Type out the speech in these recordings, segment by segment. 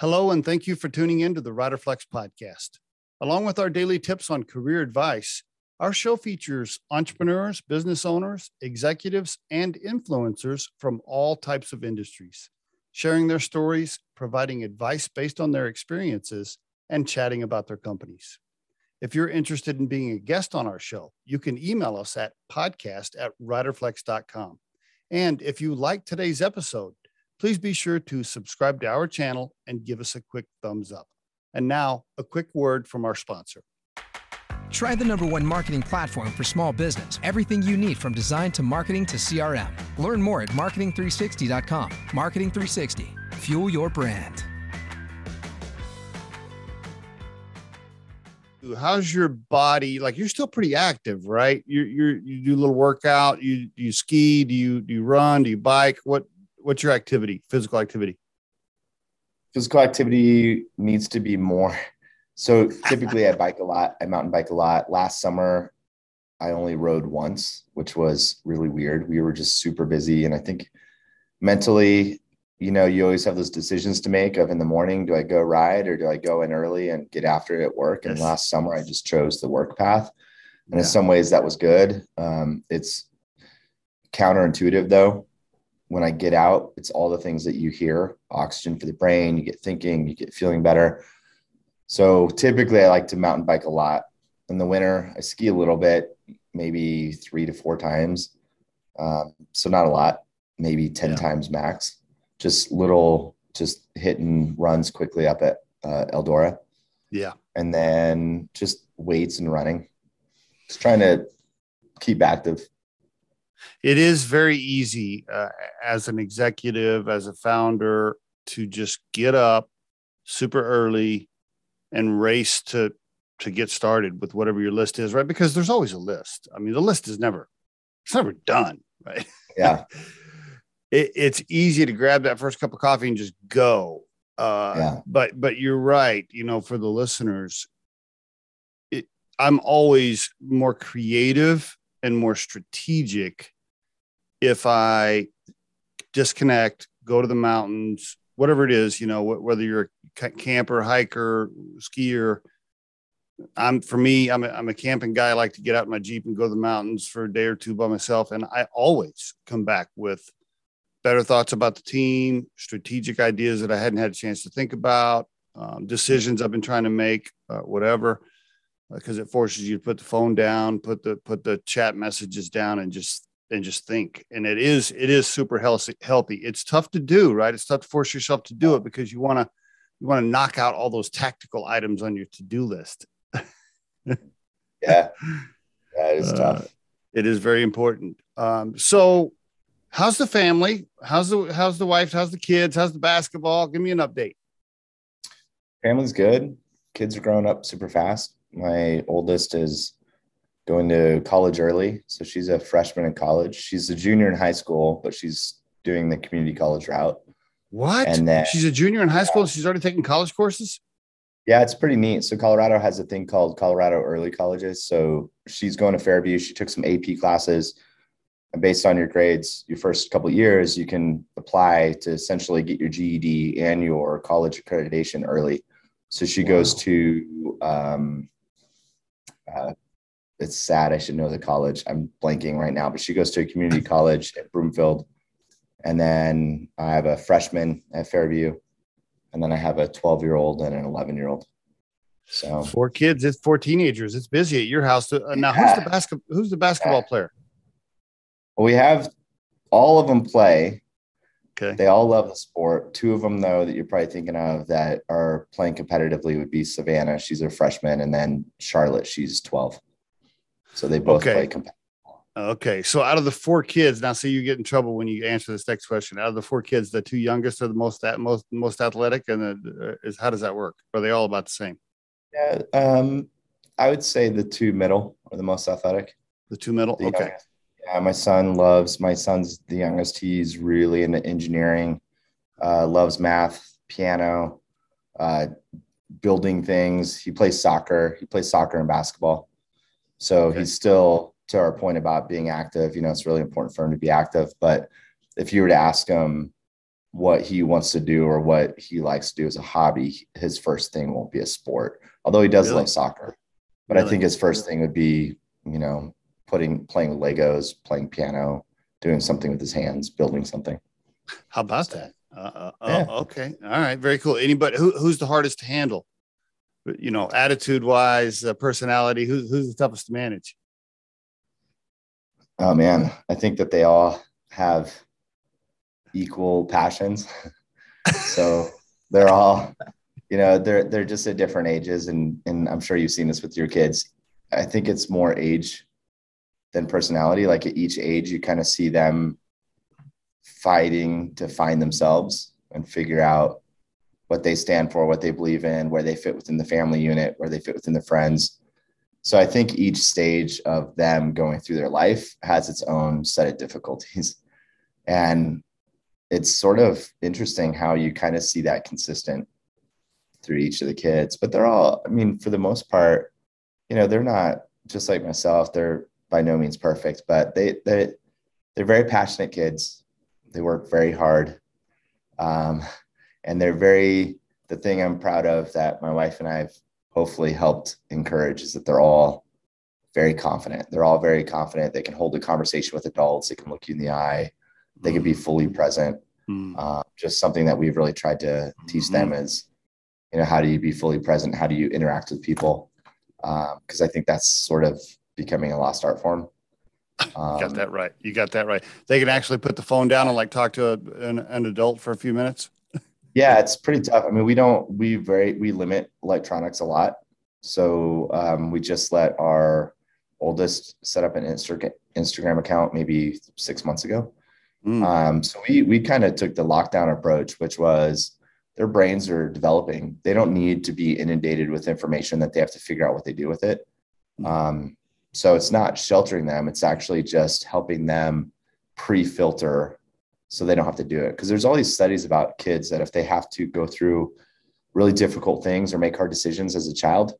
Hello, and thank you for tuning in to the RiderFlex podcast. Along with our daily tips on career advice, our show features entrepreneurs, business owners, executives, and influencers from all types of industries, sharing their stories, providing advice based on their experiences, and chatting about their companies. If you're interested in being a guest on our show, you can email us at podcast at riderflex.com. And if you like today's episode, please be sure to subscribe to our channel and give us a quick thumbs up. And now, a quick word from our sponsor. Try the number one marketing platform for small business. Everything you need from design to marketing to CRM. Learn more at marketing360.com. Marketing 360. Fuel your brand. How's your body? Like you're still pretty active, right? You you you do a little workout. You you ski? Do you do you run? Do you bike? What what's your activity? Physical activity? Physical activity needs to be more. So typically, I bike a lot. I mountain bike a lot. Last summer, I only rode once, which was really weird. We were just super busy, and I think mentally, you know, you always have those decisions to make of in the morning, do I go ride or do I go in early and get after it at work? Yes. And last summer, I just chose the work path. And yeah. in some ways, that was good. Um, it's counterintuitive though. When I get out, it's all the things that you hear oxygen for the brain, you get thinking, you get feeling better. So typically, I like to mountain bike a lot. In the winter, I ski a little bit, maybe three to four times. Um, so not a lot, maybe 10 yeah. times max. Just little, just hitting runs quickly up at uh, Eldora. Yeah. And then just weights and running. Just trying to keep active. It is very easy uh, as an executive, as a founder, to just get up super early, and race to to get started with whatever your list is, right? Because there's always a list. I mean, the list is never it's never done, right? Yeah. it, it's easy to grab that first cup of coffee and just go. Uh, yeah. But but you're right. You know, for the listeners, it, I'm always more creative and more strategic if I disconnect, go to the mountains, whatever it is, you know, whether you're a camper, hiker, skier. I'm for me, I'm a, I'm a camping guy. I like to get out in my Jeep and go to the mountains for a day or two by myself. And I always come back with better thoughts about the team, strategic ideas that I hadn't had a chance to think about, um, decisions I've been trying to make, uh, whatever, because it forces you to put the phone down, put the put the chat messages down, and just and just think. And it is it is super healthy. Healthy. It's tough to do, right? It's tough to force yourself to do it because you want to you want to knock out all those tactical items on your to do list. yeah, that is uh, tough. It is very important. Um, so, how's the family? How's the how's the wife? How's the kids? How's the basketball? Give me an update. Family's good. Kids are growing up super fast. My oldest is going to college early. So she's a freshman in college. She's a junior in high school, but she's doing the community college route. What? And then she's a junior in high school. she's already taking college courses. Yeah, it's pretty neat. So Colorado has a thing called Colorado Early Colleges. So she's going to Fairview. She took some AP classes. And based on your grades, your first couple years, you can apply to essentially get your GED and your college accreditation early. So she wow. goes to um, uh, it's sad. I should know the college. I'm blanking right now, but she goes to a community college at Broomfield. And then I have a freshman at Fairview. And then I have a 12 year old and an 11 year old. So four kids, it's four teenagers. It's busy at your house. Uh, now, yeah. who's the basketball? Who's the basketball yeah. player? Well, we have all of them play. Okay. They all love the sport. Two of them, though, that you're probably thinking of that are playing competitively would be Savannah. She's a freshman, and then Charlotte. She's 12. So they both okay. play competitive. Okay. So out of the four kids, now see you get in trouble when you answer this next question. Out of the four kids, the two youngest are the most that most most athletic, and the, is how does that work? Are they all about the same? Yeah, um, I would say the two middle are the most athletic. The two middle. The okay. Youngest. Yeah, my son loves. My son's the youngest. He's really into engineering. Uh, loves math, piano, uh, building things. He plays soccer. He plays soccer and basketball. So okay. he's still to our point about being active. You know, it's really important for him to be active. But if you were to ask him, what he wants to do or what he likes to do as a hobby, his first thing won't be a sport. Although he does really? love soccer, but really? I think his first thing would be, you know, putting playing with Legos, playing piano, doing something with his hands, building something. How about that? Uh, uh, yeah. oh, okay, all right, very cool. Anybody who, who's the hardest to handle? You know, attitude wise, uh, personality. Who's who's the toughest to manage? Oh man, I think that they all have equal passions. so they're all, you know, they're they're just at different ages, and and I'm sure you've seen this with your kids. I think it's more age than personality. Like at each age, you kind of see them fighting to find themselves and figure out what they stand for, what they believe in, where they fit within the family unit, where they fit within the friends. So I think each stage of them going through their life has its own set of difficulties. And it's sort of interesting how you kind of see that consistent through each of the kids. But they're all, I mean, for the most part, you know, they're not just like myself, they're by no means perfect, but they they they're very passionate kids. They work very hard. Um, and they're very the thing I'm proud of that my wife and I've hopefully helped encourage is that they're all very confident. They're all very confident. They can hold a conversation with adults. They can look you in the eye. They can be mm. fully present. Mm. Uh, just something that we've really tried to teach them is, you know, how do you be fully present? How do you interact with people? Because um, I think that's sort of becoming a lost art form. Um, got that right. You got that right. They can actually put the phone down and like talk to a, an, an adult for a few minutes. yeah, it's pretty tough. I mean, we don't, we very, we limit electronics a lot. So um, we just let our oldest set up an Insta- Instagram account maybe six months ago. Mm. Um, so we we kind of took the lockdown approach, which was their brains are developing. They don't need to be inundated with information that they have to figure out what they do with it. Mm. Um, so it's not sheltering them; it's actually just helping them pre-filter so they don't have to do it. Because there's all these studies about kids that if they have to go through really difficult things or make hard decisions as a child,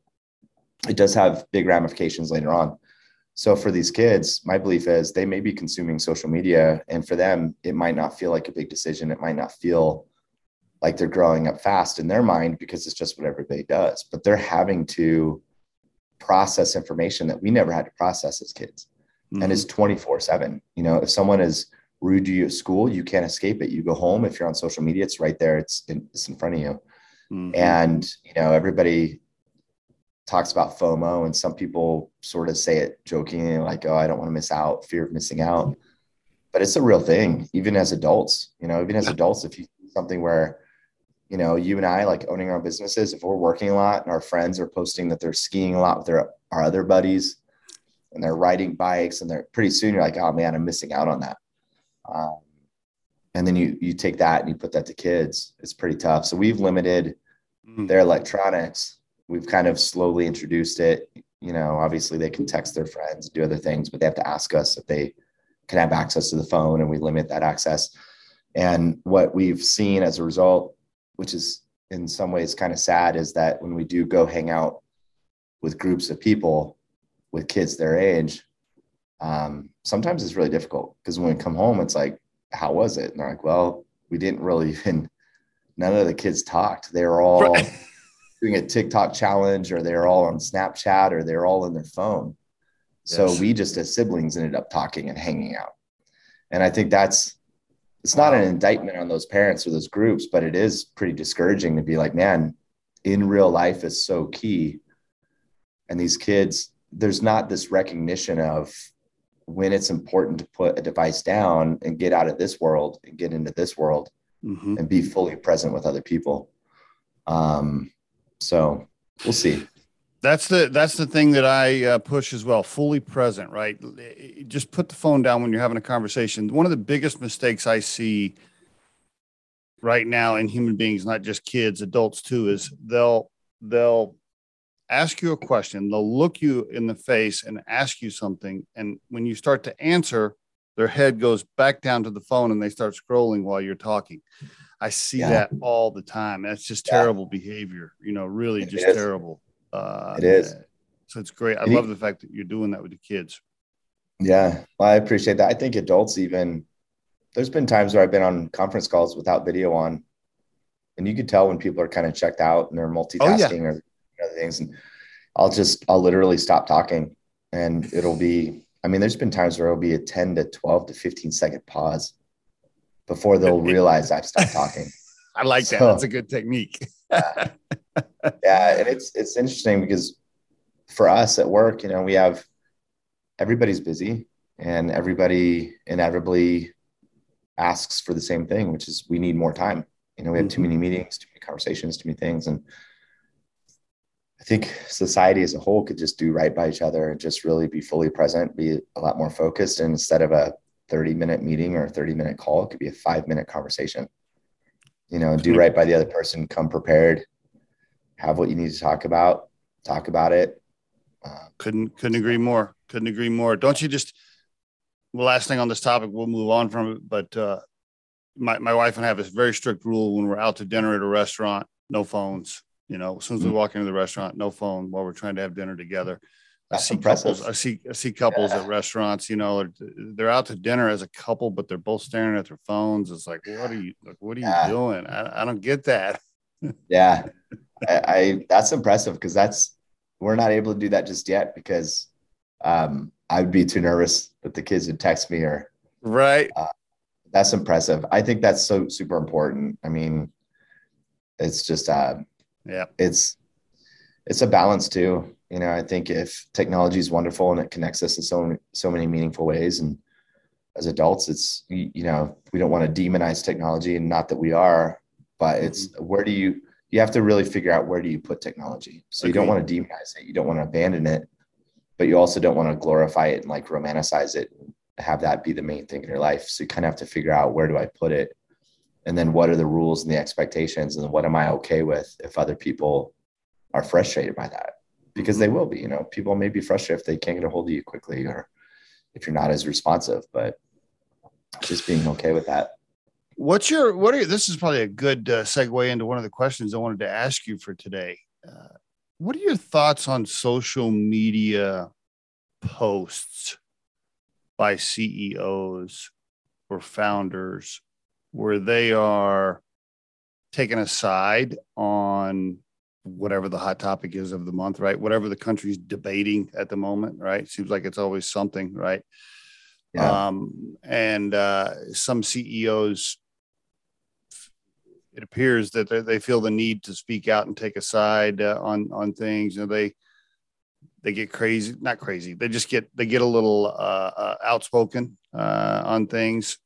it does have big ramifications later on. So for these kids, my belief is they may be consuming social media, and for them, it might not feel like a big decision. It might not feel like they're growing up fast in their mind because it's just what everybody does. But they're having to process information that we never had to process as kids, mm-hmm. and it's twenty four seven. You know, if someone is rude to you at school, you can't escape it. You go home. If you're on social media, it's right there. It's in, it's in front of you. Mm-hmm. And you know, everybody talks about FOMO, and some people sort of say it jokingly, like, "Oh, I don't want to miss out, fear of missing out." But it's a real thing, even as adults. You know, even as adults, if you see something where, you know, you and I like owning our businesses, if we're working a lot and our friends are posting that they're skiing a lot with their our other buddies, and they're riding bikes, and they're pretty soon you're like, "Oh man, I'm missing out on that." Um, and then you you take that and you put that to kids. It's pretty tough. So we've limited mm. their electronics we've kind of slowly introduced it. You know, obviously they can text their friends, and do other things, but they have to ask us if they can have access to the phone and we limit that access. And what we've seen as a result, which is in some ways kind of sad, is that when we do go hang out with groups of people with kids their age, um, sometimes it's really difficult because when we come home, it's like, how was it? And they're like, well, we didn't really even, none of the kids talked. They were all right doing a TikTok challenge or they're all on Snapchat or they're all in their phone. Yes. So we just as siblings ended up talking and hanging out. And I think that's it's not an indictment on those parents or those groups, but it is pretty discouraging to be like, man, in real life is so key. And these kids, there's not this recognition of when it's important to put a device down and get out of this world and get into this world mm-hmm. and be fully present with other people. Um, so we'll see. That's the that's the thing that I uh, push as well. Fully present, right? Just put the phone down when you're having a conversation. One of the biggest mistakes I see right now in human beings, not just kids, adults too, is they'll they'll ask you a question, they'll look you in the face and ask you something, and when you start to answer, their head goes back down to the phone and they start scrolling while you're talking. I see yeah. that all the time. That's just terrible yeah. behavior, you know, really it just is. terrible. Uh, it is. So it's great. I love the fact that you're doing that with the kids. Yeah. Well, I appreciate that. I think adults even there's been times where I've been on conference calls without video on, and you could tell when people are kind of checked out and they're multitasking oh, yeah. or other things. And I'll just, I'll literally stop talking and it'll be, I mean, there's been times where it'll be a 10 to 12 to 15 second pause before they'll realize I've stopped talking. I like that. That's a good technique. yeah. yeah. And it's, it's interesting because for us at work, you know, we have everybody's busy and everybody inevitably asks for the same thing, which is we need more time. You know, we have mm-hmm. too many meetings, too many conversations, too many things. And I think society as a whole could just do right by each other and just really be fully present, be a lot more focused. And instead of a 30 minute meeting or a 30 minute call, it could be a five minute conversation. You know, do right by the other person, come prepared, have what you need to talk about, talk about it. Uh, couldn't couldn't agree more. Couldn't agree more. Don't you just the last thing on this topic, we'll move on from it. But uh, my, my wife and I have a very strict rule when we're out to dinner at a restaurant, no phones. You know, as soon as we mm-hmm. walk into the restaurant, no phone while we're trying to have dinner together. I see impressive. couples. I see I see couples yeah. at restaurants. You know, they're they're, out to dinner as a couple, but they're both staring at their phones. It's like, what are you? Like, what are yeah. you doing? I, I don't get that. yeah, I, I that's impressive because that's we're not able to do that just yet because um, I'd be too nervous that the kids would text me or right. Uh, that's impressive. I think that's so super important. I mean, it's just uh, yeah, it's it's a balance too. You know, I think if technology is wonderful and it connects us in so so many meaningful ways, and as adults, it's you know we don't want to demonize technology, and not that we are, but it's mm-hmm. where do you you have to really figure out where do you put technology. So okay. you don't want to demonize it, you don't want to abandon it, but you also don't want to glorify it and like romanticize it and have that be the main thing in your life so you kind of have to figure out where do i put it and then what are the rules and the expectations and what am i okay with if other people are frustrated by that because they will be you know people may be frustrated if they can't get a hold of you quickly or if you're not as responsive but just being okay with that. What's your what are you, this is probably a good uh, segue into one of the questions i wanted to ask you for today. Uh, what are your thoughts on social media posts by CEOs or founders where they are taking a side on whatever the hot topic is of the month, right? Whatever the country's debating at the moment, right? Seems like it's always something, right? Yeah. Um, and uh, some CEOs it appears that they, feel the need to speak out and take a side uh, on on things. You know, they they get crazy, not crazy. They just get they get a little uh, uh, outspoken uh, on things.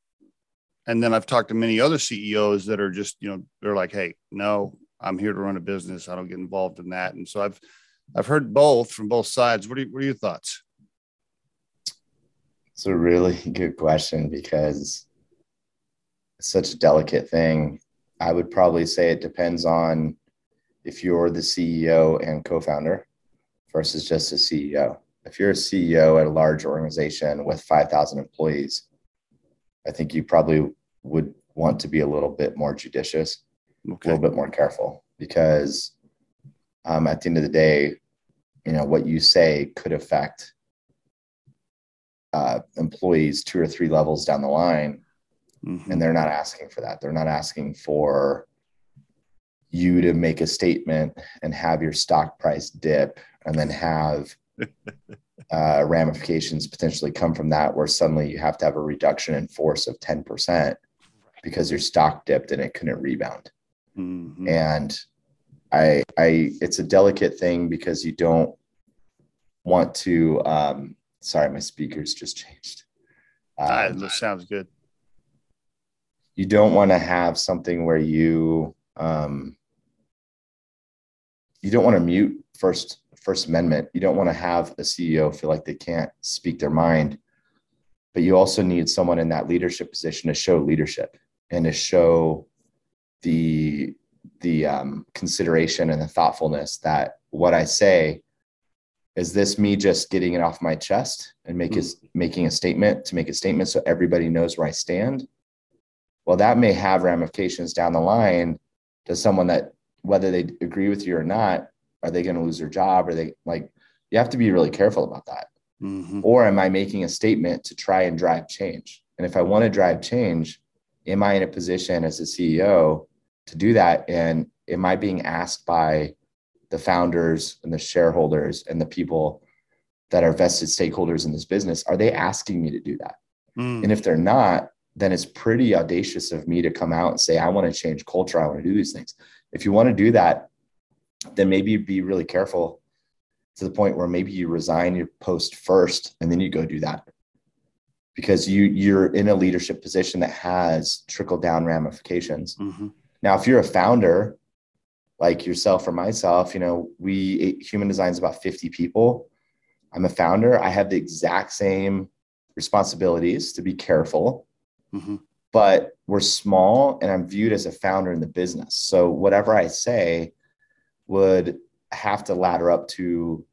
And then I've talked to many other CEOs that are just you know they're like, hey, no, I'm here to run a business. I don't get involved in that. And so I've I've heard both from both sides. What are what are your thoughts? It's a really good question because it's such a delicate thing I would probably say it depends on if you're the CEO and co-founder versus just a CEO. If you're a CEO at a large organization with 5,000 employees, I think you probably would want to be a little bit more judicious, okay. a little bit more careful, because um, at the end of the day, you know what you say could affect uh, employees two or three levels down the line Mm-hmm. And they're not asking for that. They're not asking for you to make a statement and have your stock price dip and then have uh, ramifications potentially come from that where suddenly you have to have a reduction in force of 10% because your stock dipped and it couldn't rebound. Mm-hmm. And I, I, it's a delicate thing because you don't want to, um, sorry, my speakers just changed. Um, that sounds good you don't want to have something where you um, you don't want to mute first first amendment you don't want to have a ceo feel like they can't speak their mind but you also need someone in that leadership position to show leadership and to show the the um, consideration and the thoughtfulness that what i say is this me just getting it off my chest and make mm-hmm. making a statement to make a statement so everybody knows where i stand well that may have ramifications down the line to someone that whether they agree with you or not are they going to lose their job are they like you have to be really careful about that mm-hmm. or am i making a statement to try and drive change And if I want to drive change, am I in a position as a CEO to do that? And am I being asked by the founders and the shareholders and the people that are vested stakeholders in this business? Are they asking me to do that? Mm. And if they're not, then it's pretty audacious of me to come out and say, I want to change culture. I want to do these things. If you want to do that, then maybe be really careful to the point where maybe you resign your post first and then you go do that because you you're in a leadership position that has trickle down ramifications mm-hmm. Now if you're a founder like yourself or myself you know we human design is about 50 people i'm a founder i have the exact same responsibilities to be careful mm-hmm. but we're small and i'm viewed as a founder in the business so whatever i say would have to ladder up to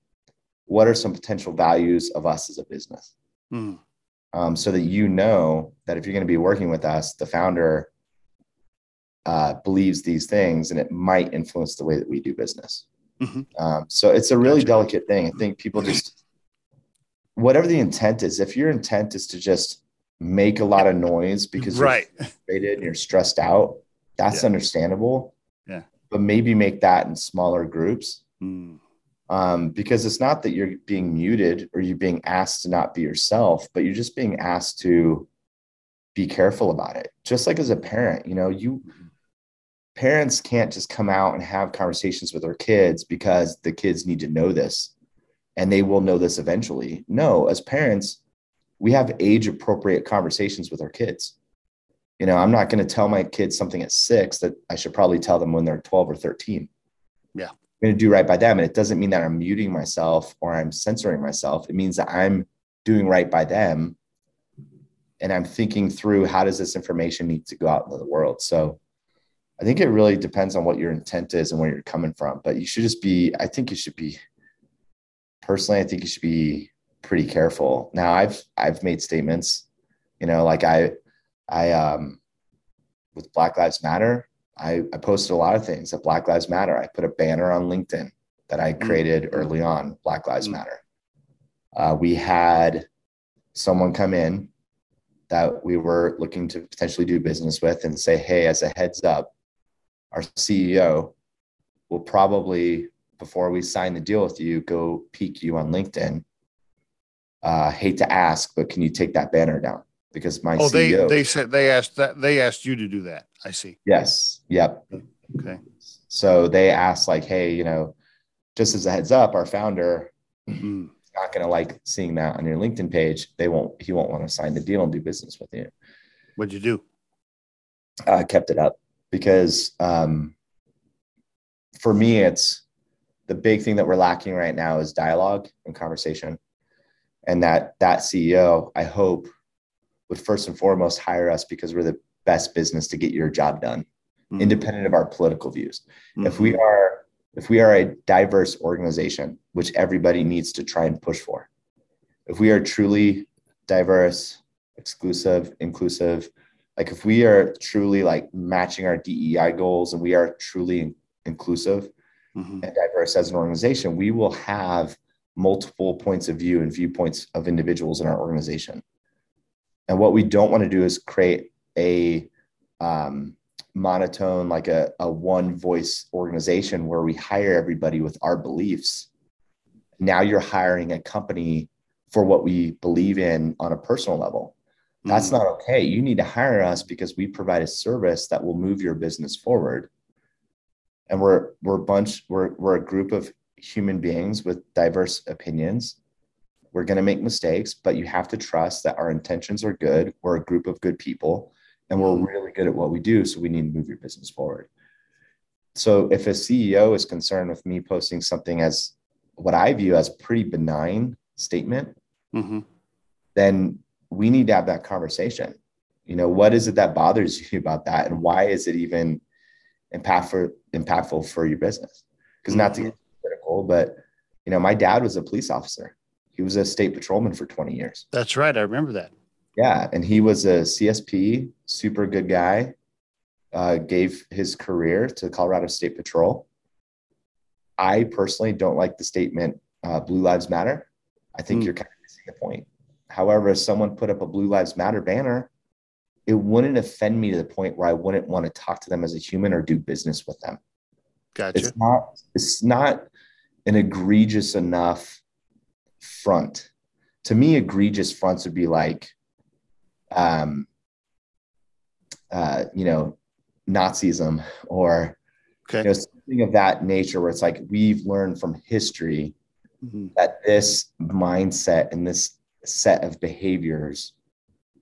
what are some potential values of us as a business mm. um, so that you know that if you're going to be working with us the founder uh, believes these things and it might influence the way that we do business mm-hmm. um, so it's a really gotcha. delicate thing i think people just whatever the intent is if your intent is to just make a lot of noise because right. you're frustrated and you're stressed out that's yeah. understandable yeah but maybe make that in smaller groups. Mm. Um, because it's not that you're being muted or you're being asked to not be yourself, but you're just being asked to be careful about it. Just like as a parent, you know, you mm-hmm. Parents can't just come out and have conversations with their kids because the kids need to know this and they will know this eventually. No, as parents, we have age appropriate conversations with our kids you know, I'm not going to tell my kids something at six that I should probably tell them when they're 12 or 13. Yeah. I'm going to do right by them. And it doesn't mean that I'm muting myself or I'm censoring myself. It means that I'm doing right by them. And I'm thinking through how does this information need to go out into the world. So I think it really depends on what your intent is and where you're coming from. But you should just be, I think you should be personally, I think you should be pretty careful. Now I've I've made statements, you know, like I I um with Black Lives Matter, I, I posted a lot of things that Black Lives Matter. I put a banner on LinkedIn that I mm. created mm-hmm. early on, Black Lives mm-hmm. Matter. Uh, we had someone come in that we were looking to potentially do business with and say, hey, as a heads up, our CEO will probably, before we sign the deal with you, go peek you on LinkedIn. Uh, hate to ask, but can you take that banner down? because my oh CEO, they they said they asked that they asked you to do that. I see. Yes. Yep. Okay. So they asked like, hey, you know, just as a heads up, our founder mm. not going to like seeing that on your LinkedIn page. They won't. He won't want to sign the deal and do business with you. What'd you do? I kept it up because um, for me, it's the big thing that we're lacking right now is dialogue and conversation, and that that CEO, I hope would first and foremost hire us because we're the best business to get your job done, mm-hmm. independent of our political views. Mm-hmm. If we are if we are a diverse organization, which everybody needs to try and push for, if we are truly diverse, exclusive, inclusive, like if we are truly like matching our DEI goals and we are truly inclusive mm-hmm. and diverse as an organization, we will have multiple points of view and viewpoints of individuals in our organization. And what we don't want to do is create a um, monotone, like a, a one voice organization where we hire everybody with our beliefs. Now you're hiring a company for what we believe in on a personal level. That's mm-hmm. not okay. You need to hire us because we provide a service that will move your business forward. And we're we're a bunch, we're we're a group of human beings with diverse opinions we're going to make mistakes, but you have to trust that our intentions are good. We're a group of good people and we're mm-hmm. really good at what we do. So we need to move your business forward. So if a CEO is concerned with me posting something as what I view as pretty benign statement, mm-hmm. then we need to have that conversation. You know, what is it that bothers you about that? And why is it even impactful, impactful for your business? Because not to mm-hmm. get critical, but you know, my dad was a police officer he was a state patrolman for 20 years. That's right. I remember that. Yeah. And he was a CSP, super good guy, uh, gave his career to Colorado State Patrol. I personally don't like the statement uh, Blue Lives Matter. I think mm. you're kind of missing the point. However, if someone put up a Blue Lives Matter banner, it wouldn't offend me to the point where I wouldn't want to talk to them as a human or do business with them. Gotcha. It's not it's not an egregious enough front. To me, egregious fronts would be like um uh, you know, Nazism or okay. you know, something of that nature where it's like we've learned from history mm-hmm. that this mindset and this set of behaviors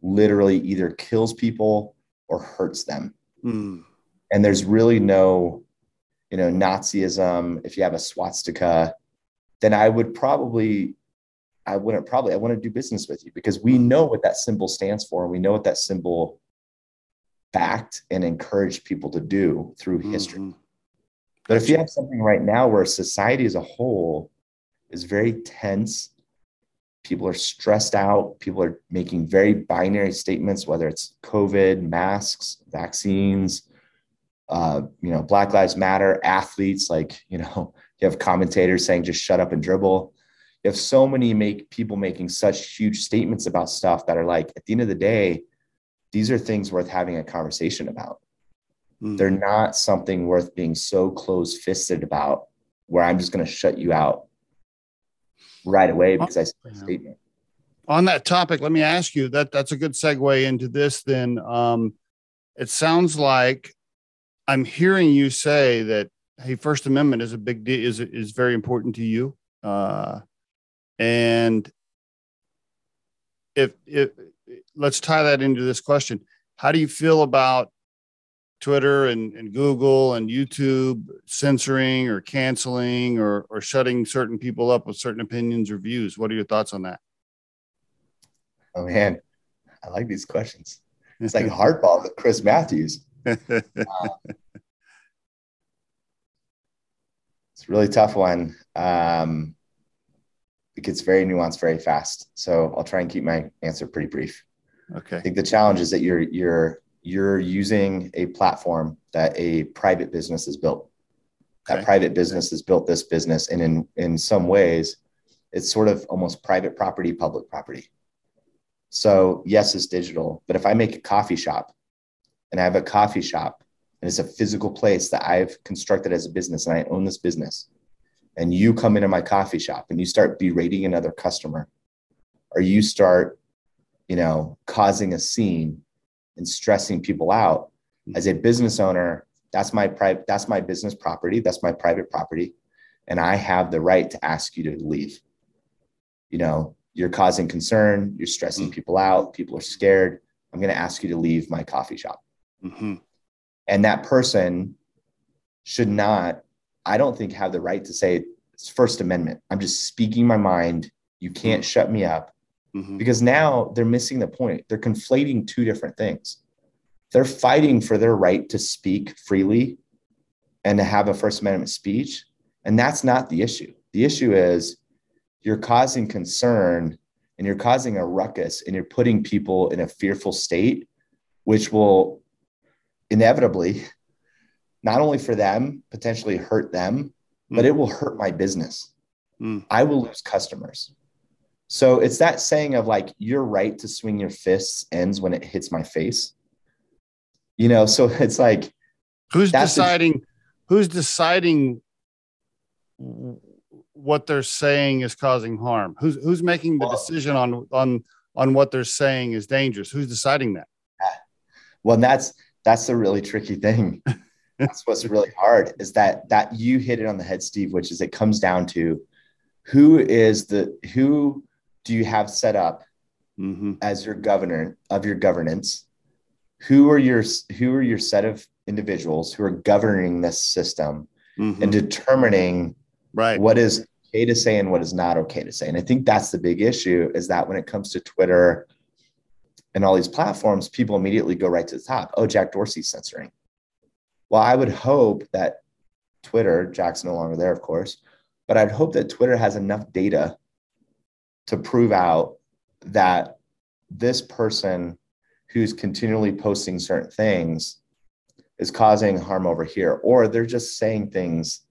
literally either kills people or hurts them. Mm. And there's really no, you know, Nazism. If you have a swastika, then I would probably, I wouldn't probably, I want to do business with you because we know what that symbol stands for. And we know what that symbol backed and encouraged people to do through mm-hmm. history. But if you have something right now where society as a whole is very tense, people are stressed out, people are making very binary statements, whether it's COVID, masks, vaccines, uh, you know, Black Lives Matter, athletes, like, you know, you have commentators saying just shut up and dribble. You have so many make people making such huge statements about stuff that are like, at the end of the day, these are things worth having a conversation about. Mm. They're not something worth being so close fisted about where I'm just going to shut you out right away because I said a statement. On that topic, let me ask you that that's a good segue into this. Then um, it sounds like I'm hearing you say that hey, First Amendment is a big deal, is is very important to you, uh, and if if let's tie that into this question. How do you feel about Twitter and, and Google and YouTube censoring or canceling or, or shutting certain people up with certain opinions or views? What are your thoughts on that? Oh man, I like these questions. It's like hardball with Chris Matthews. uh, it's a really tough one. Um, it gets very nuanced very fast. So I'll try and keep my answer pretty brief. Okay. I think the challenge is that you're you're you're using a platform that a private business has built. Okay. That private business has built this business, and in in some ways, it's sort of almost private property, public property. So yes, it's digital, but if I make a coffee shop, and I have a coffee shop, and it's a physical place that I've constructed as a business, and I own this business, and you come into my coffee shop and you start berating another customer, or you start you know, causing a scene and stressing people out. As a business owner, that's my private, that's my business property, that's my private property, and I have the right to ask you to leave. You know, you're causing concern, you're stressing mm-hmm. people out, people are scared. I'm going to ask you to leave my coffee shop. Mm-hmm. And that person should not, I don't think, have the right to say it's First Amendment. I'm just speaking my mind. You can't mm-hmm. shut me up mm-hmm. because now they're missing the point. They're conflating two different things. They're fighting for their right to speak freely and to have a First Amendment speech. And that's not the issue. The issue is you're causing concern and you're causing a ruckus and you're putting people in a fearful state, which will inevitably, not only for them, potentially hurt them, mm. but it will hurt my business. Mm. I will lose customers. So it's that saying of like, your right to swing your fists ends when it hits my face. You know, so it's like, who's deciding, who's deciding what they're saying is causing harm? Who's, who's making the decision on, on, on what they're saying is dangerous? Who's deciding that? Well, that's, that's the really tricky thing. that's what's really hard is that, that you hit it on the head, Steve, which is it comes down to who is the, who, do you have set up mm-hmm. as your governor of your governance? Who are your who are your set of individuals who are governing this system mm-hmm. and determining right what is okay to say and what is not okay to say? And I think that's the big issue is that when it comes to Twitter and all these platforms, people immediately go right to the top. Oh, Jack Dorsey's censoring. Well, I would hope that Twitter, Jack's no longer there, of course, but I'd hope that Twitter has enough data to prove out that this person who's continually posting certain things is causing harm over here, or they're just saying things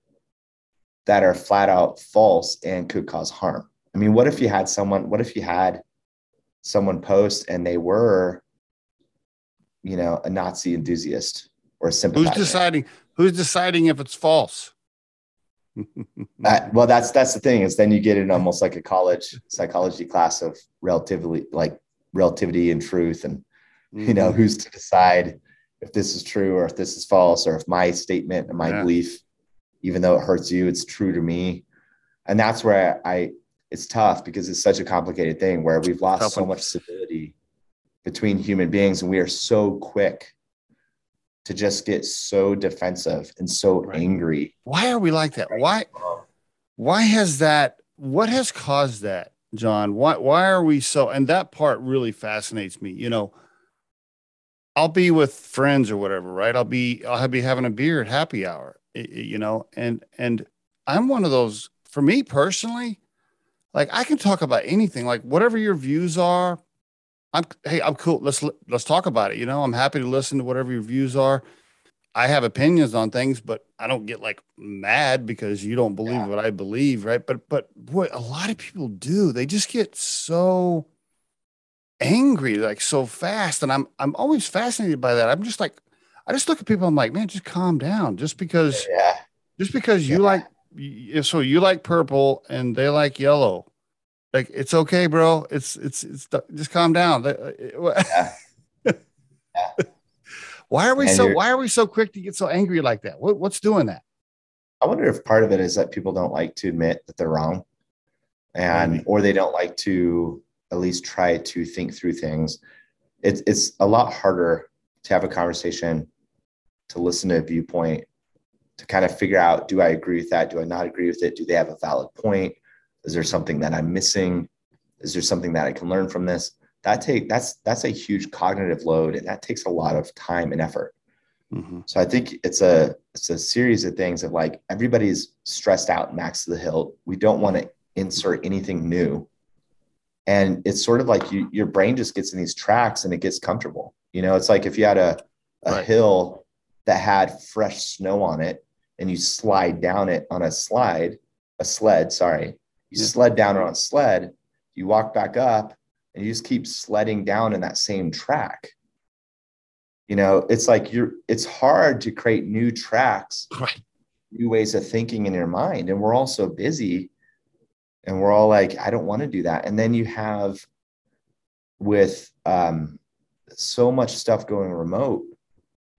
that are flat out false and could cause harm. I mean, what if you had someone, what if you had someone post and they were, you know, a Nazi enthusiast or a sympathizer. Who's deciding? Who's deciding if it's false? Uh, well, that's that's the thing is then you get in almost like a college psychology class of relatively like relativity and truth, and mm-hmm. you know mm-hmm. who's to decide if this is true or if this is false or if my statement and my yeah. belief, even though it hurts you, it's true to me, and that's where I, I it's tough because it's such a complicated thing where we've lost so much civility between human beings and we are so quick to just get so defensive and so right. angry. Why are we like that? Why why has that what has caused that, John? Why why are we so and that part really fascinates me. You know, I'll be with friends or whatever, right? I'll be I'll be having a beer at happy hour, you know, and and I'm one of those for me personally, like I can talk about anything, like whatever your views are, I'm hey, I'm cool. Let's let's talk about it. You know, I'm happy to listen to whatever your views are. I have opinions on things, but I don't get like mad because you don't believe yeah. what I believe, right? But but boy, a lot of people do. They just get so angry like so fast and I'm I'm always fascinated by that. I'm just like I just look at people I'm like, "Man, just calm down." Just because yeah. just because you yeah. like so you like purple and they like yellow like it's okay, bro. It's it's it's just calm down. Yeah. yeah. Why are we and so why are we so quick to get so angry like that? What, what's doing that? I wonder if part of it is that people don't like to admit that they're wrong and mm-hmm. or they don't like to at least try to think through things. It's it's a lot harder to have a conversation, to listen to a viewpoint, to kind of figure out do I agree with that? Do I not agree with it? Do they have a valid point? Is there something that I'm missing? Is there something that I can learn from this? That take that's that's a huge cognitive load, and that takes a lot of time and effort. Mm-hmm. So I think it's a it's a series of things of like everybody's stressed out max to the hilt. We don't want to insert anything new, and it's sort of like you, your brain just gets in these tracks and it gets comfortable. You know, it's like if you had a a right. hill that had fresh snow on it and you slide down it on a slide, a sled, sorry, you yeah. sled down on a sled, you walk back up, and you just keep sledding down in that same track. You know, it's like you're it's hard to create new tracks, right. new ways of thinking in your mind. And we're all so busy and we're all like, I don't want to do that. And then you have with um, so much stuff going remote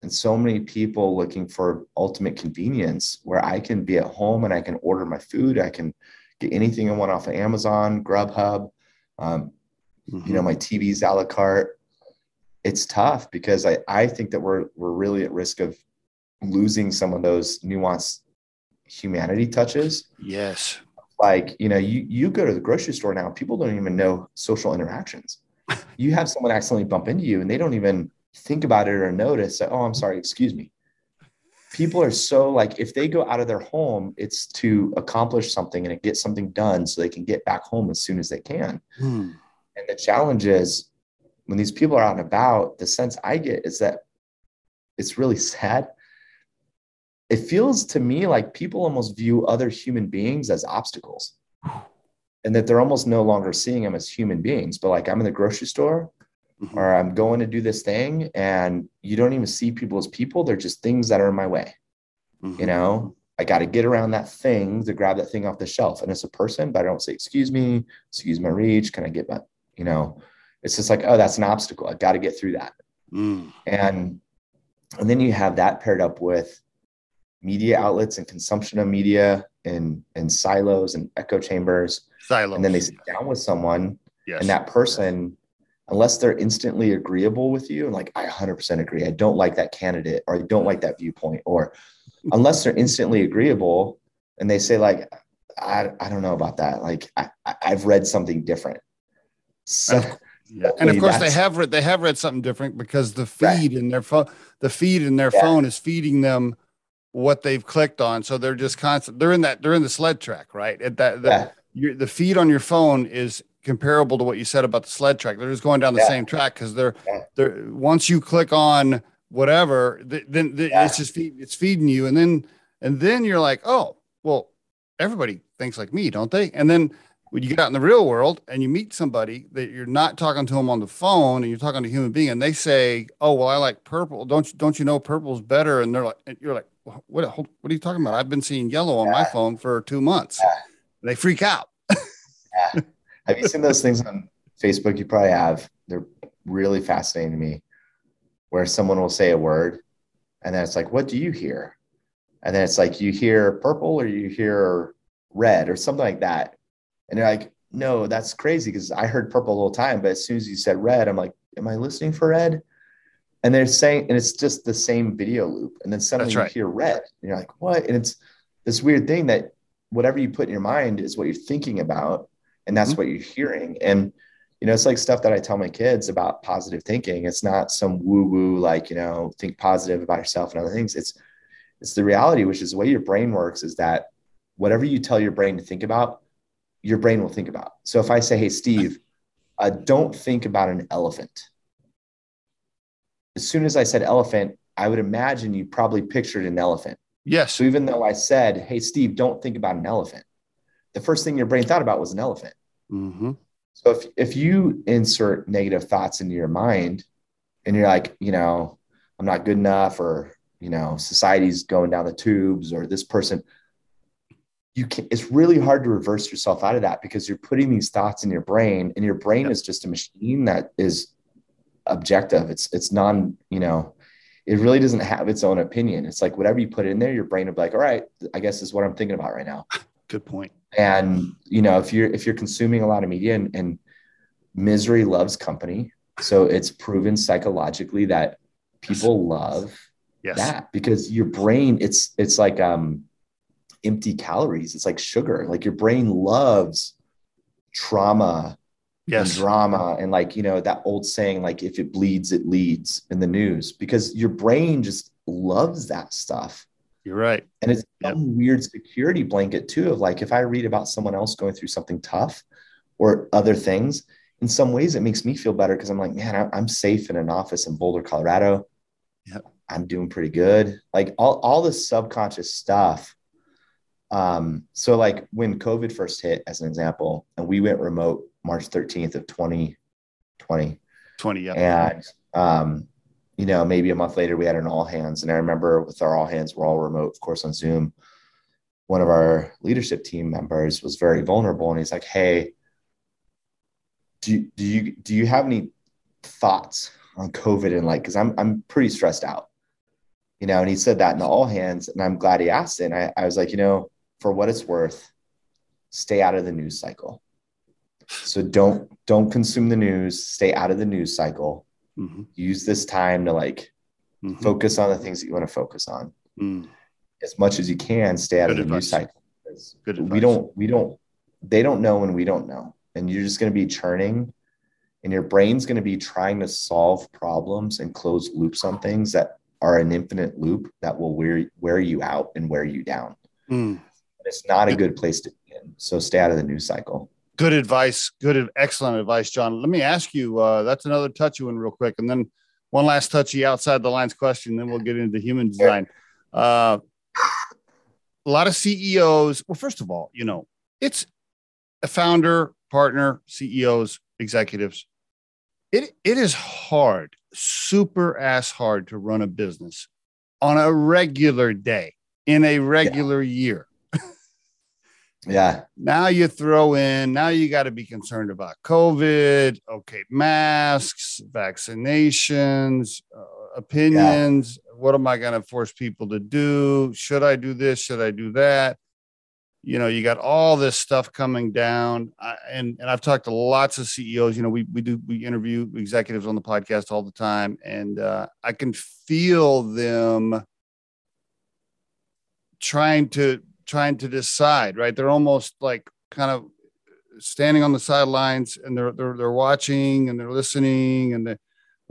and so many people looking for ultimate convenience where I can be at home and I can order my food, I can get anything I want off of Amazon, Grubhub. Um, mm-hmm. You know, mm-hmm. my TV's a la carte. It's tough because I, I think that we're we're really at risk of losing some of those nuanced humanity touches. Yes. Like, you know, you you go to the grocery store now, people don't even know social interactions. you have someone accidentally bump into you and they don't even think about it or notice that, oh, I'm sorry, excuse me people are so like if they go out of their home it's to accomplish something and get something done so they can get back home as soon as they can. Hmm. and the challenge is when these people are out and about the sense i get is that it's really sad. It feels to me like people almost view other human beings as obstacles. And that they're almost no longer seeing them as human beings but like i'm in the grocery store mm-hmm. or I'm going to do this thing and you don't even see people as people. They're just things that are in my way. Mm-hmm. You know, I got to get around that thing to grab that thing off the shelf. And it's a person, but I don't say, excuse me, excuse my reach. Can I get my, you know, it's just like, oh, that's an obstacle. I got to get through that. Mm. And, and then you have that paired up with media outlets and consumption of media in, in silos and echo chambers. Silos. And then they sit down with someone yes. and that person unless they're instantly agreeable with you and like i 100% agree i don't like that candidate or i don't like that viewpoint or unless they're instantly agreeable and they say like i, I don't know about that like I, i've read something different so yeah. and of course they have read they have read something different because the feed right. in their phone the feed in their yeah. phone is feeding them what they've clicked on so they're just constant they're in that they're in the sled track right at that the, yeah. your, the feed on your phone is comparable to what you said about the sled track. They're just going down the yeah. same track because they're yeah. they're once you click on whatever, then yeah. it's just feed, it's feeding you, and then and then you're like, oh, well, everybody thinks like me, don't they? And then when you get out in the real world and you meet somebody that you're not talking to them on the phone and you're talking to a human being and they say, "Oh, well, I like purple. Don't you don't you know purple's better?" And they're like, and you're like, "What? What are you talking about? I've been seeing yellow on yeah. my phone for two months." Yeah. They freak out. yeah. Have you seen those things on Facebook? You probably have. They're really fascinating to me, where someone will say a word, and then it's like, "What do you hear?" And then it's like, "You hear purple or you hear red or something like that." And they're like, no, that's crazy because I heard purple the whole time. But as soon as you said red, I'm like, am I listening for red? And they're saying, and it's just the same video loop. And then suddenly right. you hear red. And you're like, what? And it's this weird thing that whatever you put in your mind is what you're thinking about. And that's mm-hmm. what you're hearing. And, you know, it's like stuff that I tell my kids about positive thinking. It's not some woo woo, like, you know, think positive about yourself and other things. It's, it's the reality, which is the way your brain works is that whatever you tell your brain to think about, your brain will think about. So if I say, hey, Steve, uh, don't think about an elephant. As soon as I said elephant, I would imagine you probably pictured an elephant. Yes. So even though I said, hey, Steve, don't think about an elephant, the first thing your brain thought about was an elephant. Mm-hmm. So if, if you insert negative thoughts into your mind and you're like, you know, I'm not good enough or, you know, society's going down the tubes or this person, you can it's really hard to reverse yourself out of that because you're putting these thoughts in your brain and your brain yep. is just a machine that is objective it's it's non you know it really doesn't have its own opinion it's like whatever you put in there your brain will be like all right i guess this is what i'm thinking about right now good point and you know if you're if you're consuming a lot of media and, and misery loves company so it's proven psychologically that people love yes. that because your brain it's it's like um empty calories. It's like sugar. Like your brain loves trauma yes. and drama and like, you know, that old saying, like if it bleeds, it leads in the news because your brain just loves that stuff. You're right. And it's yep. some weird security blanket too of like if I read about someone else going through something tough or other things, in some ways it makes me feel better because I'm like, man, I'm safe in an office in Boulder, Colorado. Yep. I'm doing pretty good. Like all, all the subconscious stuff um, so like when COVID first hit, as an example, and we went remote March 13th of 2020. 20, yeah. And um, you know, maybe a month later we had an all hands. And I remember with our all hands, we're all remote, of course, on Zoom. One of our leadership team members was very vulnerable and he's like, Hey, do, do you do you have any thoughts on COVID and like because I'm I'm pretty stressed out. You know, and he said that in the all hands, and I'm glad he asked it. And I, I was like, you know, for what it's worth, stay out of the news cycle. So don't don't consume the news. Stay out of the news cycle. Mm-hmm. Use this time to like mm-hmm. focus on the things that you want to focus on. Mm. As much as you can, stay out Good of the advice. news cycle. Good we don't we don't they don't know and we don't know. And you're just going to be churning and your brain's going to be trying to solve problems and close loops on things that are an infinite loop that will wear wear you out and wear you down. Mm. It's not a good place to be in. So stay out of the news cycle. Good advice. Good, excellent advice, John. Let me ask you. Uh, that's another touchy one, real quick, and then one last touchy outside the lines question. Then we'll get into human design. Uh, a lot of CEOs. Well, first of all, you know, it's a founder, partner, CEOs, executives. It it is hard, super ass hard to run a business on a regular day in a regular yeah. year. Yeah. Now you throw in, now you got to be concerned about COVID, okay, masks, vaccinations, uh, opinions. Yeah. What am I going to force people to do? Should I do this? Should I do that? You know, you got all this stuff coming down. I, and, and I've talked to lots of CEOs. You know, we, we do, we interview executives on the podcast all the time. And uh, I can feel them trying to trying to decide, right? They're almost like kind of standing on the sidelines and they're they're they're watching and they're listening and they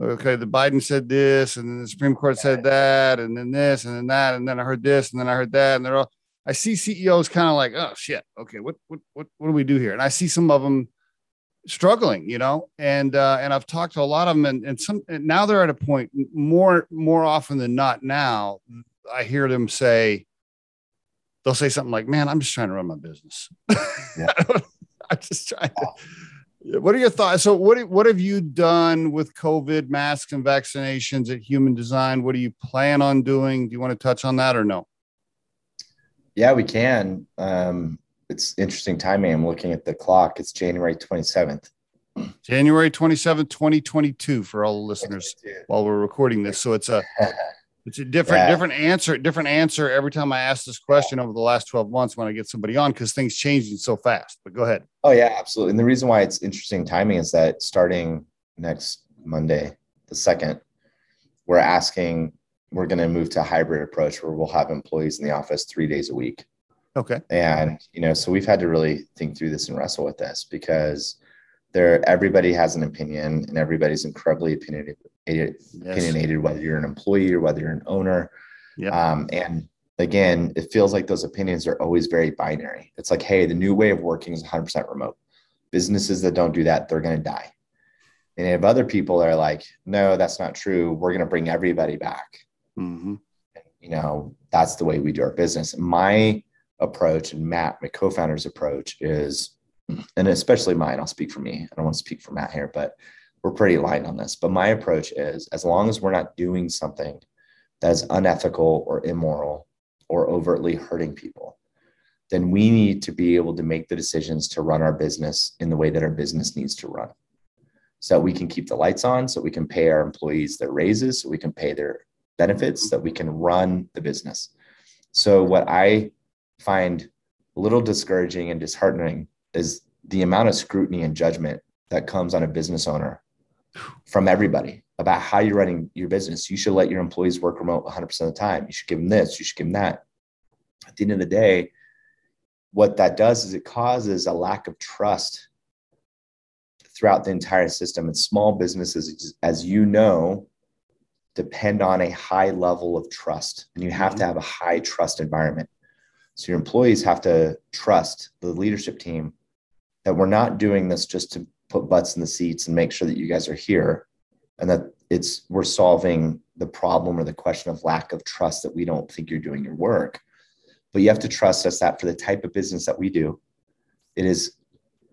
okay, the Biden said this and then the Supreme Court said that and then this and then that and then I heard this and then I heard that and they're all I see CEOs kind of like, oh shit, okay, what what what what do we do here? And I see some of them struggling, you know, and uh, and I've talked to a lot of them, and, and some and now they're at a point more more often than not. Now I hear them say, they'll say something like, "Man, I'm just trying to run my business. Yeah. I'm just trying to. What are your thoughts? So, what what have you done with COVID masks and vaccinations at Human Design? What do you plan on doing? Do you want to touch on that or no? Yeah, we can. Um, it's interesting timing. I'm looking at the clock. It's January 27th. January 27th, 2022 for all the listeners while we're recording this. So it's a it's a different yeah. different answer, different answer every time I ask this question over the last 12 months when I get somebody on because things changing so fast. But go ahead. Oh yeah, absolutely. And the reason why it's interesting timing is that starting next Monday, the second, we're asking we're going to move to a hybrid approach where we'll have employees in the office three days a week. Okay. And you know, so we've had to really think through this and wrestle with this because there everybody has an opinion and everybody's incredibly opinionated, yes. opinionated whether you're an employee or whether you're an owner. Yeah. Um, and again, it feels like those opinions are always very binary. It's like, hey, the new way of working is 100% remote. Businesses that don't do that, they're going to die. And if other people are like, no, that's not true. We're going to bring everybody back. Mm-hmm. You know, that's the way we do our business. My approach and Matt, my co-founder's approach is and especially mine, I'll speak for me. I don't want to speak for Matt here, but we're pretty aligned on this. But my approach is as long as we're not doing something that's unethical or immoral or overtly hurting people, then we need to be able to make the decisions to run our business in the way that our business needs to run. So that we can keep the lights on, so we can pay our employees their raises, so we can pay their benefits, so that we can run the business. So what I find a little discouraging and disheartening is the amount of scrutiny and judgment that comes on a business owner from everybody about how you're running your business. You should let your employees work remote 100% of the time. You should give them this, you should give them that. At the end of the day, what that does is it causes a lack of trust throughout the entire system. And small businesses, as you know, depend on a high level of trust, and you have to mm-hmm. have a high trust environment. So your employees have to trust the leadership team that we're not doing this just to put butts in the seats and make sure that you guys are here and that it's we're solving the problem or the question of lack of trust that we don't think you're doing your work but you have to trust us that for the type of business that we do it is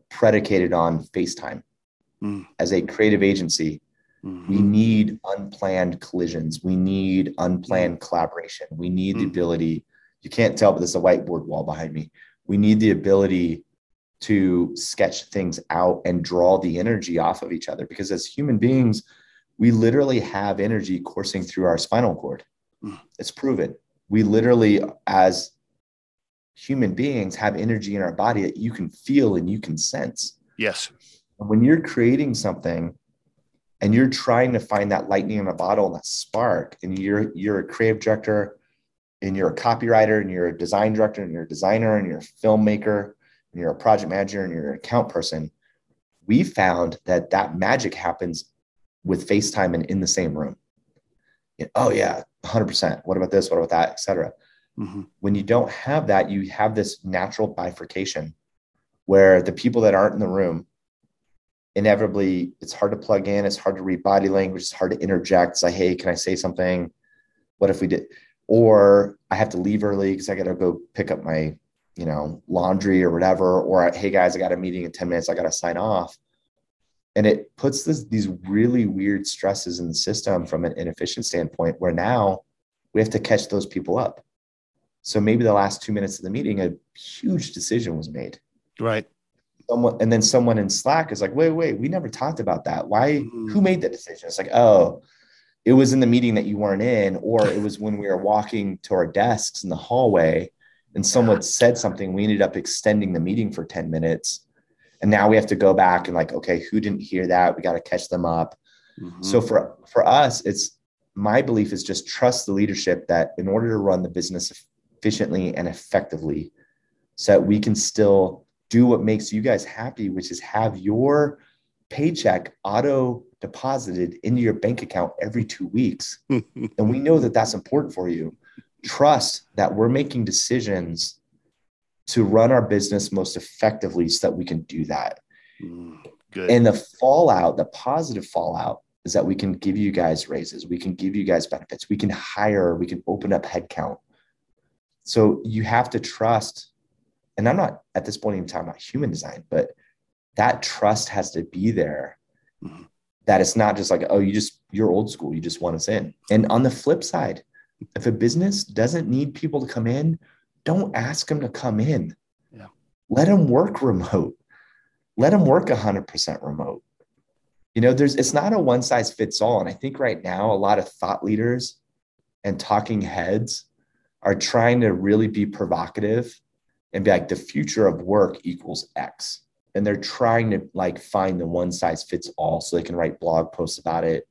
predicated on facetime mm. as a creative agency mm-hmm. we need unplanned collisions we need unplanned collaboration we need mm. the ability you can't tell but there's a whiteboard wall behind me we need the ability to sketch things out and draw the energy off of each other. Because as human beings we literally have energy coursing through our spinal cord. Mm. it's proven. We literally as human beings have energy in our body that you can feel and you can sense. Yes. And when you're creating something and you're trying to find that lightning in a bottle and that spark and you're you're a creative director and you're a copywriter and you're a design director and you're a designer and you're a filmmaker you're a project manager and you're an account person, we found that that magic happens with FaceTime and in the same room. oh yeah, 100%. What about this? What about that? Etc. Mm-hmm. When you don't have that, you have this natural bifurcation where the people that aren't in the room, inevitably, it's hard to plug in. It's hard to read body language. It's hard to interject. Say, hey, can I say something? What if we did? Or I have to leave early because I got to go pick up my you know, laundry or whatever, or hey guys, I got a meeting in 10 minutes, I got to sign off. And it puts this, these really weird stresses in the system from an inefficient standpoint where now we have to catch those people up. So maybe the last two minutes of the meeting, a huge decision was made. Right. Someone, and then someone in Slack is like, wait, wait, we never talked about that. Why, mm-hmm. who made that decision? It's like, oh, it was in the meeting that you weren't in, or it was when we were walking to our desks in the hallway and someone said something, we ended up extending the meeting for 10 minutes. And now we have to go back and like, okay, who didn't hear that? We got to catch them up. Mm-hmm. So for for us, it's my belief is just trust the leadership that in order to run the business efficiently and effectively, so that we can still do what makes you guys happy, which is have your paycheck auto deposited into your bank account every two weeks. and we know that that's important for you trust that we're making decisions to run our business most effectively so that we can do that. Mm, good. And the fallout, the positive fallout, is that we can give you guys raises, we can give you guys benefits, we can hire, we can open up headcount. So you have to trust, and I'm not at this point even talking about human design, but that trust has to be there. Mm-hmm. That it's not just like, oh, you just, you're old school. You just want us in. And on the flip side, if a business doesn't need people to come in, don't ask them to come in. Yeah. Let them work remote. Let them work 100% remote. You know, there's it's not a one size fits all. And I think right now, a lot of thought leaders and talking heads are trying to really be provocative and be like, the future of work equals X. And they're trying to like find the one size fits all so they can write blog posts about it.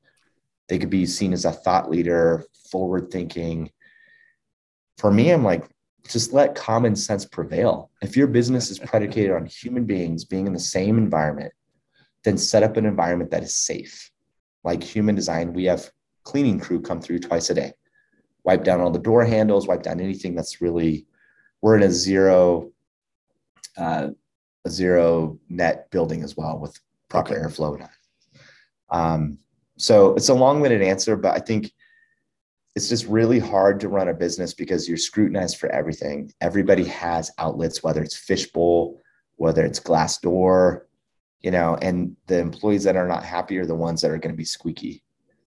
They could be seen as a thought leader, forward thinking. For me, I'm like, just let common sense prevail. If your business is predicated on human beings being in the same environment, then set up an environment that is safe. Like human design, we have cleaning crew come through twice a day, wipe down all the door handles, wipe down anything that's really, we're in a zero, uh, a zero net building as well with proper okay. airflow. Um, so it's a long-winded answer, but I think it's just really hard to run a business because you're scrutinized for everything. Everybody has outlets, whether it's Fishbowl, whether it's Glassdoor, you know, and the employees that are not happy are the ones that are going to be squeaky.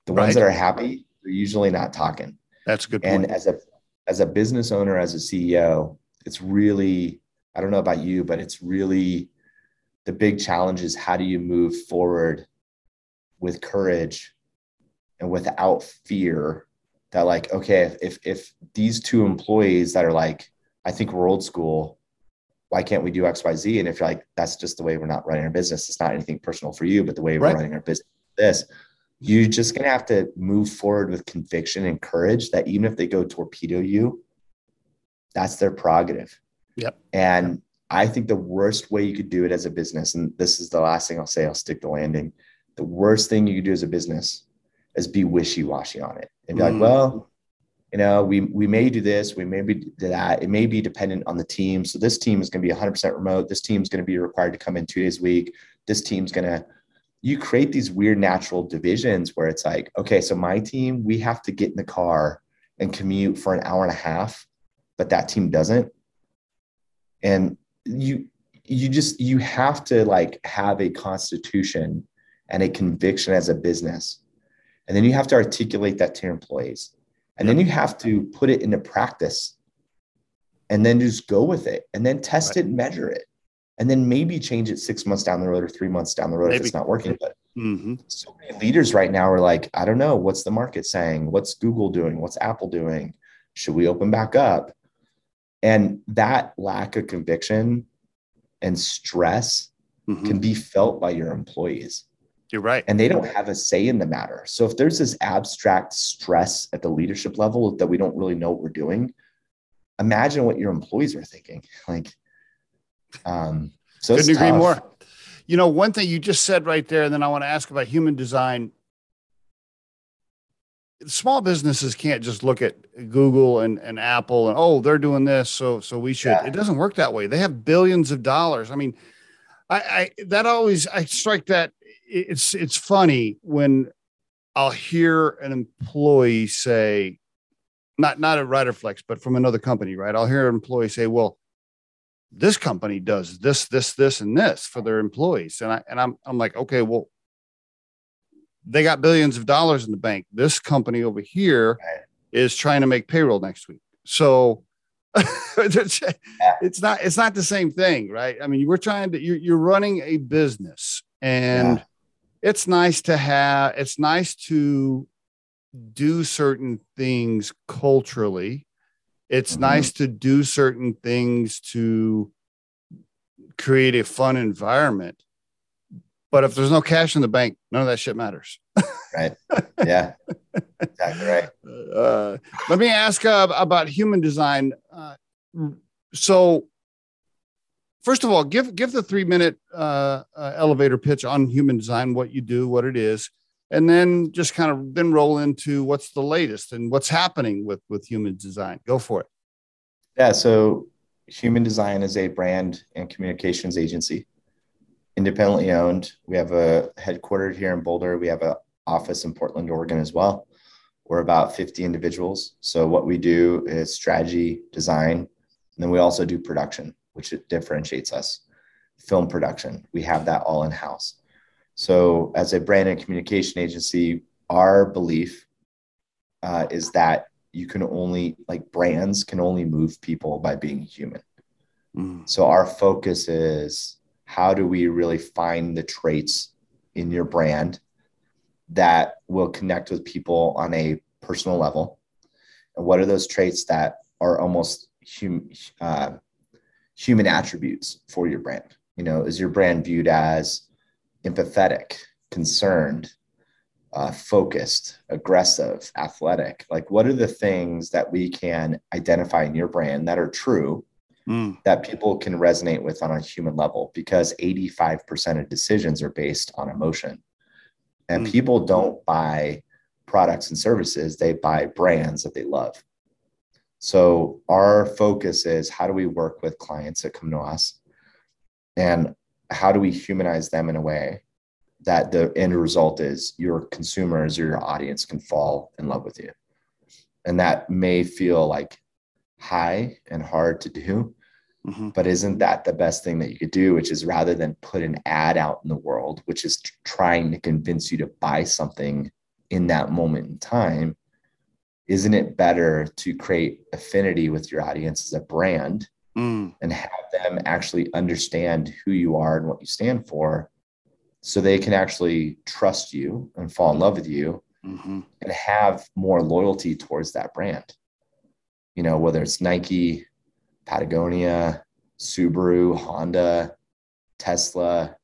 The right. ones that are happy, they're usually not talking. That's good. Point. And as a as a business owner, as a CEO, it's really I don't know about you, but it's really the big challenge is how do you move forward with courage and without fear that like okay if, if if these two employees that are like i think we're old school why can't we do xyz and if you're like that's just the way we're not running our business it's not anything personal for you but the way we're right. running our business this. You're just going to have to move forward with conviction and courage that even if they go torpedo you that's their prerogative. Yep. And i think the worst way you could do it as a business and this is the last thing i'll say i'll stick the landing the worst thing you can do as a business is be wishy-washy on it and be mm. like, well, you know, we we may do this, we may be do that. It may be dependent on the team. So this team is going to be 100% remote. This team is going to be required to come in two days a week. This team's going to. You create these weird natural divisions where it's like, okay, so my team, we have to get in the car and commute for an hour and a half, but that team doesn't. And you you just you have to like have a constitution and a conviction as a business and then you have to articulate that to your employees. And then you have to put it into practice and then just go with it and then test right. it and measure it. And then maybe change it six months down the road or three months down the road maybe. if it's not working. But mm-hmm. so many leaders right now are like, I don't know, what's the market saying? What's Google doing? What's Apple doing? Should we open back up? And that lack of conviction and stress mm-hmm. can be felt by your employees. You're right. And they don't have a say in the matter. So if there's this abstract stress at the leadership level that we don't really know what we're doing, imagine what your employees are thinking. Like, um, so couldn't agree more. You know, one thing you just said right there, and then I want to ask about human design. Small businesses can't just look at Google and, and Apple and oh, they're doing this, so so we should. Yeah. It doesn't work that way. They have billions of dollars. I mean, I, I that always I strike that it's it's funny when I'll hear an employee say, not not at Riderflex, but from another company, right? I'll hear an employee say, "Well, this company does this, this, this, and this for their employees," and I and I'm I'm like, okay, well, they got billions of dollars in the bank. This company over here is trying to make payroll next week, so. it's not it's not the same thing right i mean we're trying to you're, you're running a business and yeah it's nice to have it's nice to do certain things culturally. It's mm-hmm. nice to do certain things to create a fun environment. But if there's no cash in the bank none of that shit matters. Right. Yeah. Exactly right. Uh, let me ask uh, about human design. Uh, so first of all, give give the three minute uh, uh, elevator pitch on human design, what you do, what it is, and then just kind of then roll into what's the latest and what's happening with with human design. Go for it. Yeah. So, Human Design is a brand and communications agency, independently owned. We have a headquartered here in Boulder. We have an office in Portland, Oregon, as well. We're about 50 individuals. So, what we do is strategy, design, and then we also do production which differentiates us. film production. We have that all in house. So, as a brand and communication agency, our belief uh, is that you can only, like, brands can only move people by being human. Mm. So, our focus is how do we really find the traits in your brand that will connect with people on a personal level? And what are those traits that are almost hum, uh, human attributes for your brand? You know, is your brand viewed as empathetic, concerned, uh, focused, aggressive, athletic? Like, what are the things that we can identify in your brand that are true mm. that people can resonate with on a human level? Because 85% of decisions are based on emotion. And mm. people don't buy products and services, they buy brands that they love. So, our focus is how do we work with clients that come to us? And how do we humanize them in a way that the end result is your consumers or your audience can fall in love with you and that may feel like high and hard to do mm-hmm. but isn't that the best thing that you could do which is rather than put an ad out in the world which is trying to convince you to buy something in that moment in time isn't it better to create affinity with your audience as a brand mm. and have them actually understand who you are and what you stand for so they can actually trust you and fall in love with you mm-hmm. and have more loyalty towards that brand you know whether it's nike patagonia subaru honda tesla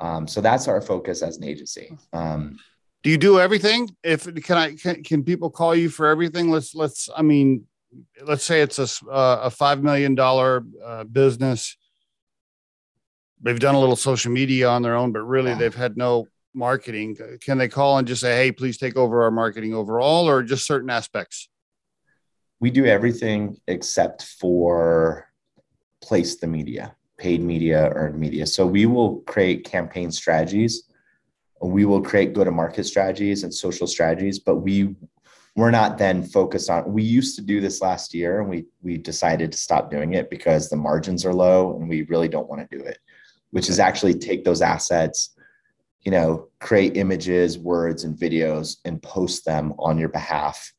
um, so that's our focus as an agency um, do you do everything if can i can, can people call you for everything let's let's i mean let's say it's a, uh, a five million dollar uh, business. They've done a little social media on their own, but really they've had no marketing. Can they call and just say, "Hey, please take over our marketing overall," or just certain aspects? We do everything except for place the media, paid media, earned media. So we will create campaign strategies. We will create go to market strategies and social strategies, but we we're not then focused on we used to do this last year and we we decided to stop doing it because the margins are low and we really don't want to do it which is actually take those assets you know create images words and videos and post them on your behalf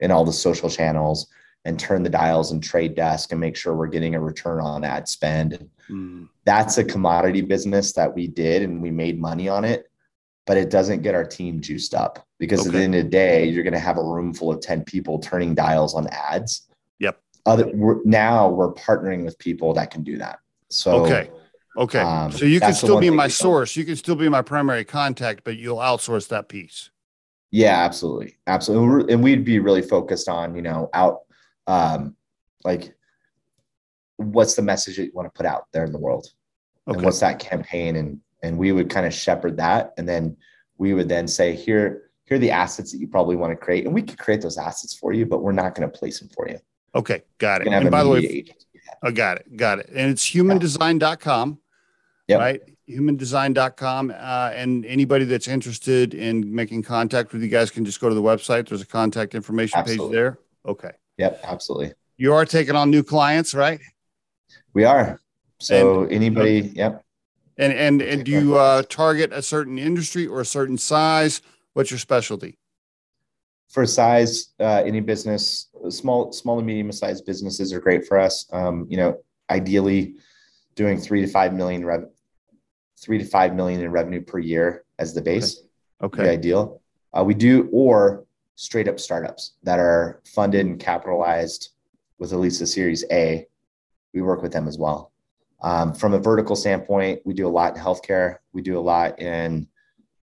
in all the social channels and turn the dials and trade desk and make sure we're getting a return on ad spend. Mm. that's a commodity business that we did and we made money on it but it doesn't get our team juiced up because okay. at the end of the day, you're going to have a room full of 10 people turning dials on ads. Yep. Other we're, now we're partnering with people that can do that. So okay. Okay. Um, so you can still be my source. You can still be my primary contact, but you'll outsource that piece. Yeah, absolutely. Absolutely. And we'd be really focused on, you know, out um like what's the message that you want to put out there in the world? Okay. And what's that campaign and and we would kind of shepherd that. And then we would then say here here are the assets that you probably want to create. And we could create those assets for you but we're not going to place them for you. Okay got it. And by the way I got it got it. And it's humandesign.com yep. right? humandesign.com uh, and anybody that's interested in making contact with you guys can just go to the website. There's a contact information absolutely. page there. Okay. Yep absolutely. You are taking on new clients right? We are. So and, anybody yep and and and do you uh, target a certain industry or a certain size? What's your specialty? For size, uh, any business, small, small and medium sized businesses are great for us. Um, you know, ideally, doing three to five million rev, three to five million in revenue per year as the base. Okay. okay. ideal. Uh, we do or straight up startups that are funded and capitalized with at least a Series A. We work with them as well. Um, from a vertical standpoint, we do a lot in healthcare. We do a lot in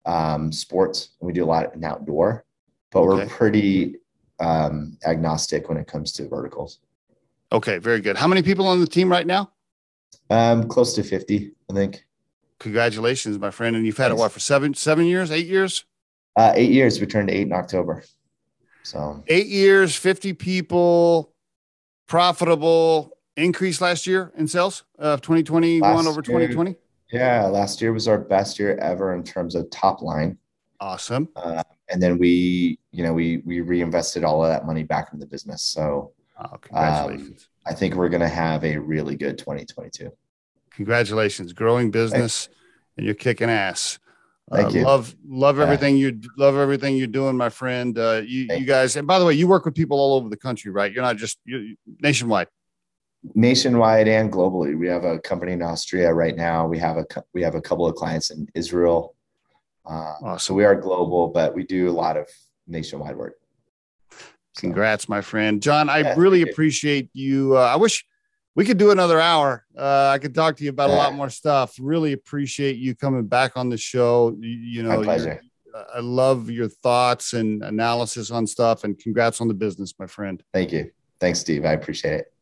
um, sports. And we do a lot in outdoor, but okay. we're pretty um, agnostic when it comes to verticals. Okay, very good. How many people on the team right now? Um, close to 50, I think. Congratulations, my friend. And you've had Thanks. it what for seven, seven years, eight years? Uh, eight years. We turned eight in October. So eight years, 50 people, profitable, increase last year in sales of uh, 2021 last over 2020? yeah, last year was our best year ever in terms of top line. Awesome. Uh, and then we, you know, we we reinvested all of that money back in the business. So, oh, congratulations. Um, I think we're going to have a really good 2022. Congratulations, growing business, Thanks. and you're kicking ass. Thank uh, you. Love love everything you love everything you're doing, my friend. Uh, you you guys, and by the way, you work with people all over the country, right? You're not just you nationwide. Nationwide and globally, we have a company in Austria right now. We have a we have a couple of clients in Israel. Uh, awesome. So we are global, but we do a lot of nationwide work. Congrats, my friend, John. I yeah, really appreciate you. Uh, I wish we could do another hour. Uh, I could talk to you about yeah. a lot more stuff. Really appreciate you coming back on the show. You, you know, my pleasure. I love your thoughts and analysis on stuff. And congrats on the business, my friend. Thank you. Thanks, Steve. I appreciate it.